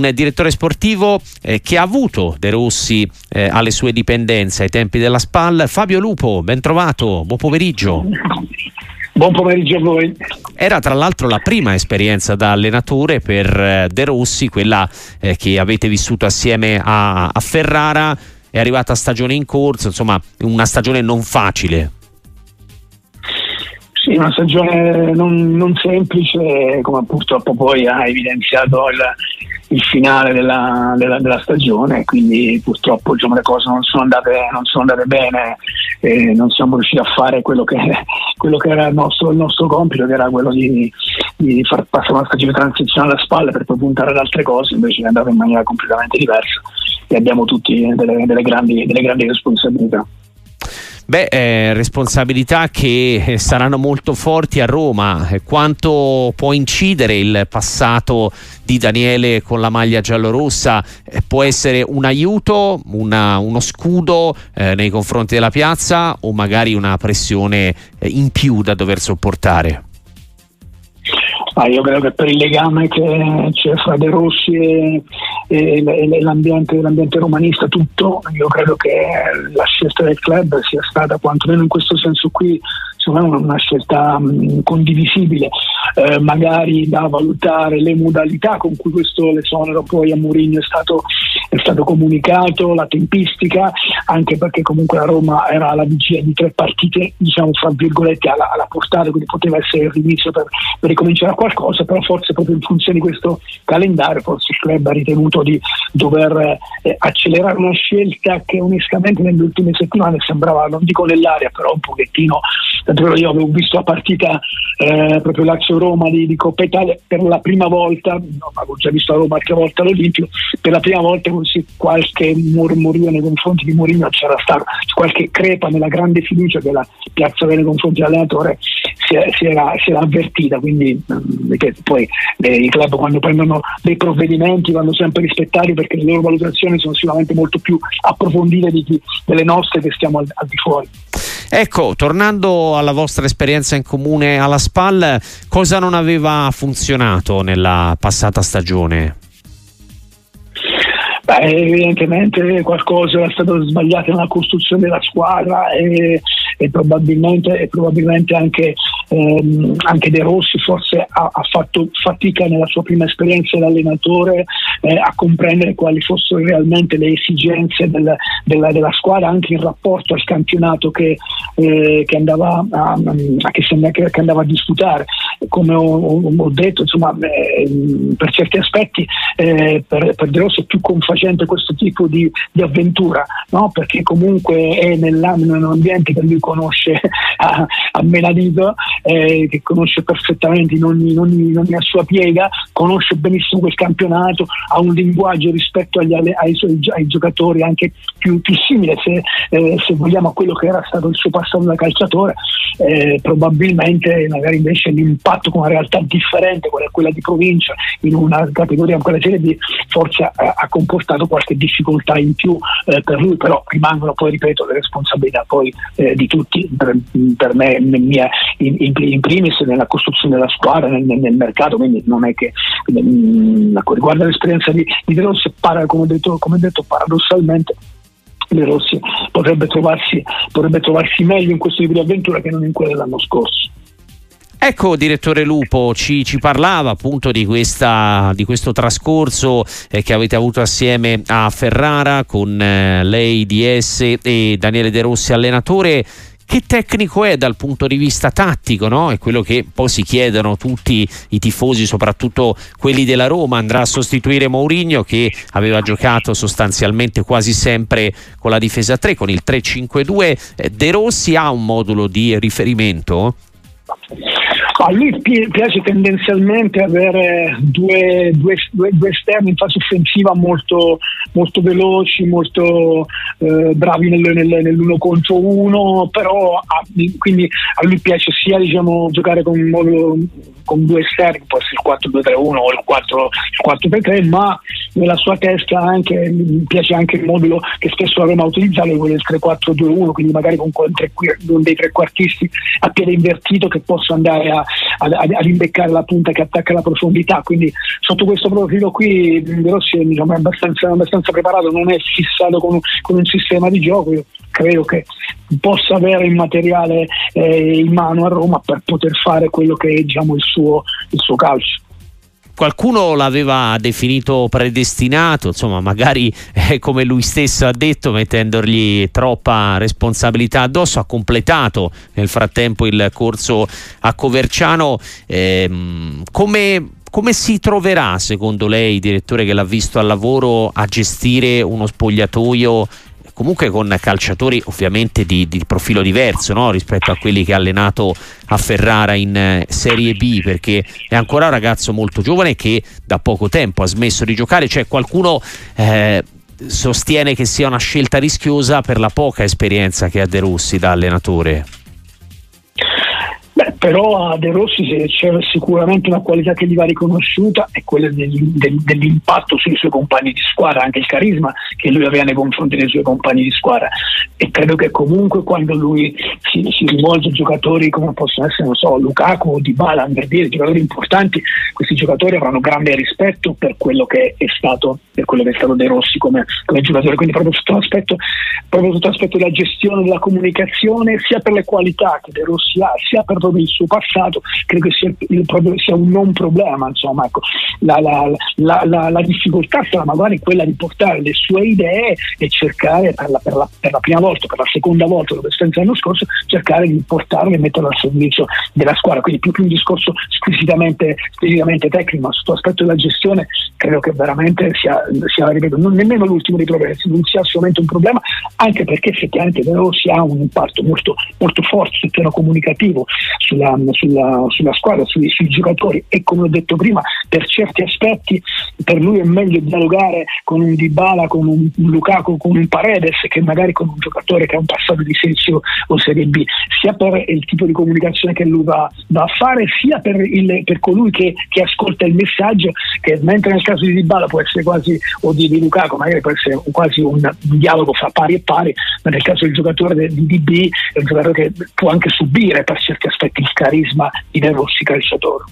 un direttore sportivo eh, che ha avuto De Rossi eh, alle sue dipendenze ai tempi della SPAL. Fabio Lupo, ben trovato, buon pomeriggio. Buon pomeriggio a voi. Era tra l'altro la prima esperienza da allenatore per eh, De Rossi, quella eh, che avete vissuto assieme a, a Ferrara. È arrivata stagione in corso, insomma, una stagione non facile. Sì, una stagione non, non semplice, come purtroppo poi ha evidenziato il, il finale della, della, della, stagione, quindi purtroppo diciamo, le cose non sono andate, non sono andate bene e non siamo riusciti a fare quello che, quello che era il nostro, il nostro, compito, che era quello di, di far passare una stagione di transizione alle spalle per poi puntare ad altre cose, invece è andato in maniera completamente diversa e abbiamo tutti delle, delle, grandi, delle grandi responsabilità. Beh, eh, responsabilità che eh, saranno molto forti a Roma. Eh, quanto può incidere il passato di Daniele con la maglia giallorossa? Eh, può essere un aiuto, una, uno scudo eh, nei confronti della piazza o magari una pressione eh, in più da dover sopportare? Ah, io credo che per il legame che c'è fra De Rossi e, e, l'ambiente, l'ambiente, romanista tutto, io credo che la scelta del club sia stata quantomeno in questo senso qui secondo me una scelta condivisibile, eh, magari da valutare le modalità con cui questo l'esonero poi a Mourinho è stato, è stato comunicato, la tempistica, anche perché comunque la Roma era alla vigilia di tre partite, diciamo fra virgolette, alla, alla portata, quindi poteva essere il rinizio per, per ricominciare a qualcosa, però forse proprio in funzione di questo calendario forse il club ha ritenuto di dover eh, accelerare una scelta che onestamente nelle ultime settimane sembrava, non dico nell'aria, però un pochettino Tant'è io avevo visto la partita eh, proprio Lazio-Roma di, di, Coppa Italia per la prima volta, no, avevo già visto la Roma altre volte all'Olimpio, per la prima volta così qualche mormorio nei confronti di Mourinho c'era stato, qualche crepa nella grande fiducia che la piazza nei confronti dell'allenatore si, si, era, si era, avvertita, quindi mm, poi eh, i club quando prendono dei provvedimenti vanno sempre rispettati perché le loro valutazioni sono sicuramente molto più approfondite di, delle nostre che stiamo al, al di fuori. Ecco, tornando alla vostra esperienza in comune alla SPAL, cosa non aveva funzionato nella passata stagione? Beh, evidentemente qualcosa era stato sbagliato nella costruzione della squadra e, e, probabilmente, e probabilmente, anche, ehm, anche, De Rossi forse ha, ha, fatto fatica nella sua prima esperienza da allenatore eh, a comprendere quali fossero realmente le esigenze del, della, della, squadra anche in rapporto al campionato che, eh, che, andava, a, a, che, che, andava, a, disputare. Come ho, ho detto, insomma, eh, per certi aspetti eh, per, per, De Rossi è più confacente questo tipo di, di avventura, no? perché comunque è nell'ambiente che lui conosce a, a menadito, eh, che conosce perfettamente in ogni, in, ogni, in ogni sua piega, conosce benissimo quel campionato, ha un linguaggio rispetto agli, ai, suoi, ai giocatori anche più, più simile, se, eh, se, vogliamo, a quello che era stato il suo passato da calciatore, eh, probabilmente magari invece l'impatto con una realtà differente, quella, di provincia, in una categoria, quella serie B, forse ha, comportato qualche difficoltà in più eh, per lui, però rimangono poi, ripeto, le responsabilità poi eh, di tutti, per me mia, in, in, primis nella costruzione della squadra, nel, nel mercato, quindi non è che mm, riguardo l'esperienza di, di De Rossi, para, come, detto, come detto paradossalmente De Rossi potrebbe trovarsi, potrebbe trovarsi meglio in questo tipo di avventura che non in quella dell'anno scorso. Ecco, direttore Lupo, ci, ci parlava appunto di, questa, di questo trascorso eh, che avete avuto assieme a Ferrara con eh, lei DS e Daniele De Rossi allenatore. Che tecnico è dal punto di vista tattico? No? È quello che poi si chiedono tutti i tifosi, soprattutto quelli della Roma. Andrà a sostituire Mourinho che aveva giocato sostanzialmente quasi sempre con la difesa 3, con il 3-5-2. Eh, De Rossi ha un modulo di riferimento? A lui piace tendenzialmente avere due, due, due, esterni in fase offensiva molto, molto veloci, molto eh, bravi nel, nel, nell'uno contro uno, però a, quindi a lui piace sia diciamo, giocare con, con due esterni, può essere il 4-2-3-1 o il 4-3-3, ma nella sua testa anche, mi piace anche il modulo che spesso la Roma utilizza, quello del 3-4-2-1, quindi magari con, tre, dei trequartisti a piede invertito che possa andare a, a, ad imbeccare la punta che attacca la profondità. Quindi sotto questo profilo qui De Rossi diciamo, è abbastanza, abbastanza, preparato, non è fissato con, con un sistema di gioco. Io credo che possa avere il materiale eh, in mano a Roma per poter fare quello che è diciamo, il, suo, il suo calcio qualcuno l'aveva definito predestinato, insomma, magari eh, come lui stesso ha detto, mettendogli troppa responsabilità addosso, ha completato nel frattempo il corso a Coverciano. Ehm, come, come si troverà, secondo lei, direttore che l'ha visto al lavoro, a gestire uno spogliatoio comunque con calciatori ovviamente di, di profilo diverso no? rispetto a quelli che ha allenato a Ferrara in eh, Serie B perché è ancora un ragazzo molto giovane che da poco tempo ha smesso di giocare, cioè qualcuno eh, sostiene che sia una scelta rischiosa per la poca esperienza che ha De Rossi da allenatore. Beh, però a De Rossi c'è sicuramente una qualità che gli va riconosciuta è quella dell'impatto sui suoi compagni di squadra, anche il carisma che lui aveva nei confronti dei suoi compagni di squadra. E credo che comunque quando lui si, si rivolge a giocatori come possono essere, non so, Lukaku o Dybala, per dire, giocatori importanti, questi giocatori avranno grande rispetto per quello che è stato, per quello che è stato De Rossi come, come giocatore, quindi proprio sotto l'aspetto, proprio sotto l'aspetto della gestione della comunicazione, sia per le qualità che De Rossi ha, sia per proprio il suo passato, credo che sia, sia un non problema. Insomma, ecco. la, la, la, la, difficoltà sarà magari quella di portare le sue idee e cercare per la, per per prima volta, per la seconda volta, dopo l'esperienza l'anno scorso, cercare di portarle e metterle al servizio della squadra. Quindi più che un discorso squisitamente, squisitamente tecnico, ma sotto l'aspetto della gestione, credo che veramente sia, sia ripeto, non nemmeno l'ultimo dei problemi, non sia assolutamente un problema, anche perché effettivamente però si ha un impatto molto, molto forte sul piano comunicativo sulla, sulla, sulla squadra, sui, sui, giocatori. E come ho detto prima, per certi aspetti per lui è meglio dialogare con un Dybala, con un Lukaku, con un Paredes che magari con un giocatore che ha un passato di Sezio o Serie B, sia per il tipo di comunicazione che lui va, va a fare, sia per, il, per colui che, che, ascolta il messaggio, che mentre nel caso di Dybala può essere quasi, o di, di Lukaku, magari può essere quasi un, un dialogo fra pari e pari, ma nel caso del giocatore di DB è un giocatore che può anche subire per certi aspetti il carisma di De Rossi calciatore.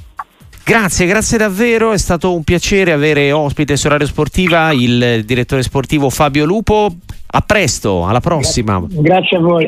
Grazie, grazie davvero, è stato un piacere avere ospite su Radio Sportiva il direttore sportivo Fabio Lupo. A presto, alla prossima. Grazie, grazie a voi.